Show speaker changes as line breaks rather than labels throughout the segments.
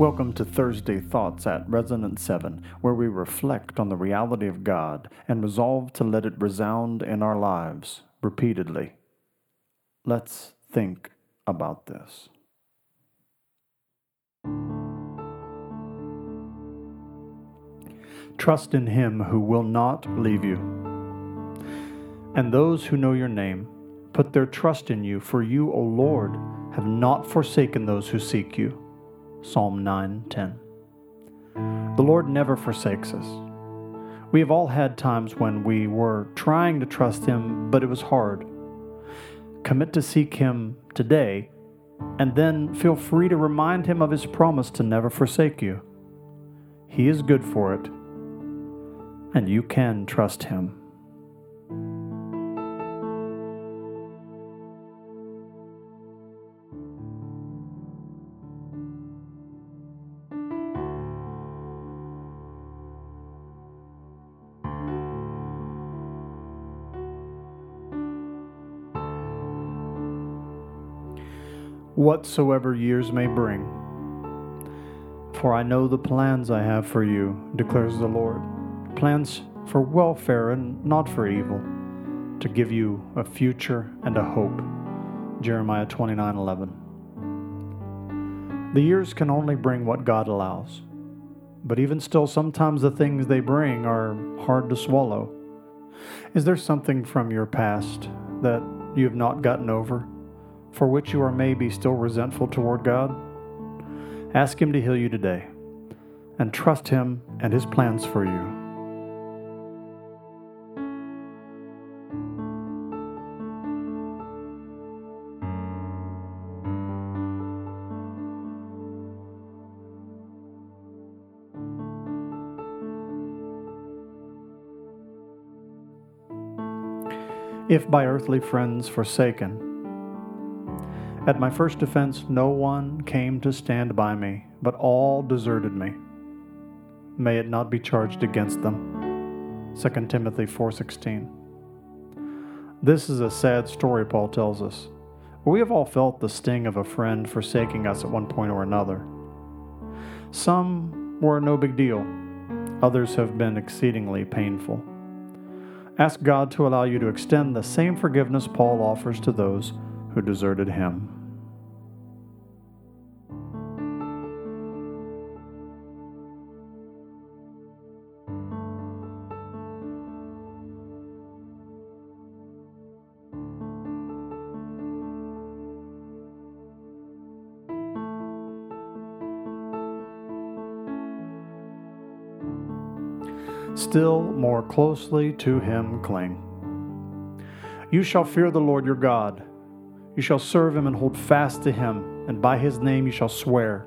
Welcome to Thursday Thoughts at Resonant 7, where we reflect on the reality of God and resolve to let it resound in our lives repeatedly. Let's think about this. Trust in Him who will not leave you. And those who know your name put their trust in you, for you, O Lord, have not forsaken those who seek you. Psalm 9:10. The Lord never forsakes us. We have all had times when we were trying to trust Him, but it was hard. Commit to seek Him today, and then feel free to remind Him of His promise to never forsake you. He is good for it, and you can trust Him. Whatsoever years may bring. For I know the plans I have for you, declares the Lord plans for welfare and not for evil, to give you a future and a hope. Jeremiah 29 11. The years can only bring what God allows, but even still, sometimes the things they bring are hard to swallow. Is there something from your past that you have not gotten over? For which you are maybe still resentful toward God? Ask Him to heal you today and trust Him and His plans for you. If by earthly friends forsaken, at my first offense, no one came to stand by me, but all deserted me. May it not be charged against them. 2 Timothy 4:16. This is a sad story Paul tells us. We have all felt the sting of a friend forsaking us at one point or another. Some were no big deal. Others have been exceedingly painful. Ask God to allow you to extend the same forgiveness Paul offers to those who deserted him. Still more closely to him cling. You shall fear the Lord your God you shall serve him and hold fast to him, and by his name you shall swear.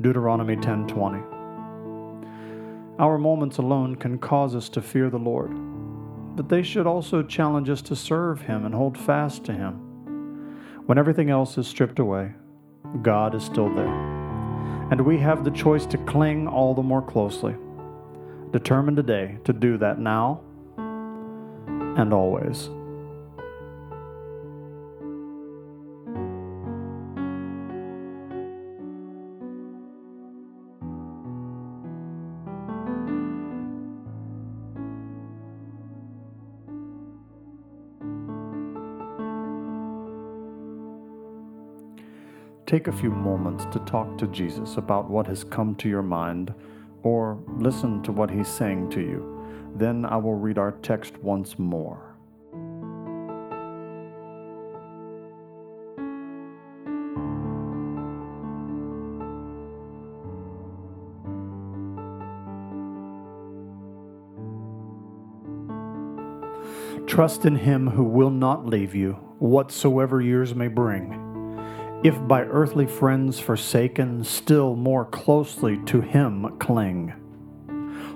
Deuteronomy 10:20. Our moments alone can cause us to fear the Lord, but they should also challenge us to serve him and hold fast to him. When everything else is stripped away, God is still there. And we have the choice to cling all the more closely. Determined today to do that now and always. Take a few moments to talk to Jesus about what has come to your mind or listen to what he's saying to you. Then I will read our text once more. Trust in him who will not leave you, whatsoever years may bring. If by earthly friends forsaken, still more closely to Him cling.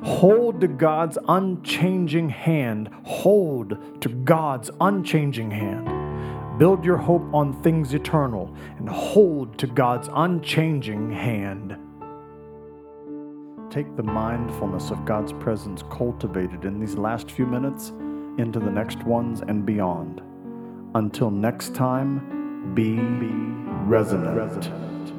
Hold to God's unchanging hand. Hold to God's unchanging hand. Build your hope on things eternal and hold to God's unchanging hand. Take the mindfulness of God's presence cultivated in these last few minutes into the next ones and beyond. Until next time, be resonant.